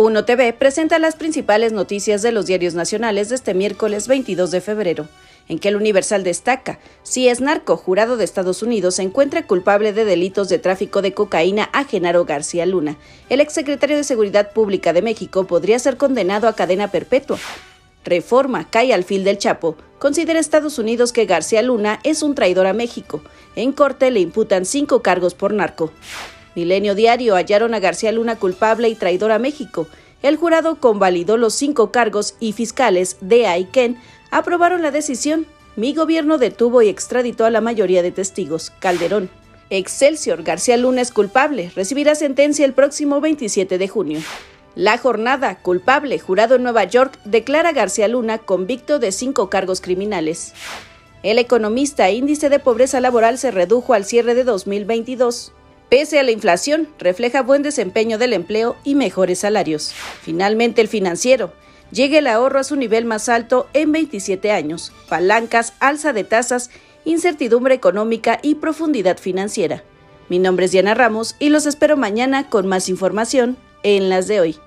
Uno TV presenta las principales noticias de los diarios nacionales de este miércoles 22 de febrero, en que el Universal destaca, si es narco jurado de Estados Unidos se encuentra culpable de delitos de tráfico de cocaína a Genaro García Luna. El exsecretario de Seguridad Pública de México podría ser condenado a cadena perpetua. Reforma cae al fil del Chapo. Considera Estados Unidos que García Luna es un traidor a México. En corte le imputan cinco cargos por narco. Milenio Diario hallaron a García Luna culpable y traidor a México. El jurado convalidó los cinco cargos y fiscales de Aiken aprobaron la decisión. Mi gobierno detuvo y extraditó a la mayoría de testigos. Calderón. Excelsior García Luna es culpable. Recibirá sentencia el próximo 27 de junio. La jornada, culpable, jurado en Nueva York, declara García Luna convicto de cinco cargos criminales. El economista índice de pobreza laboral se redujo al cierre de 2022. Pese a la inflación, refleja buen desempeño del empleo y mejores salarios. Finalmente, el financiero. Llega el ahorro a su nivel más alto en 27 años. Palancas, alza de tasas, incertidumbre económica y profundidad financiera. Mi nombre es Diana Ramos y los espero mañana con más información en las de hoy.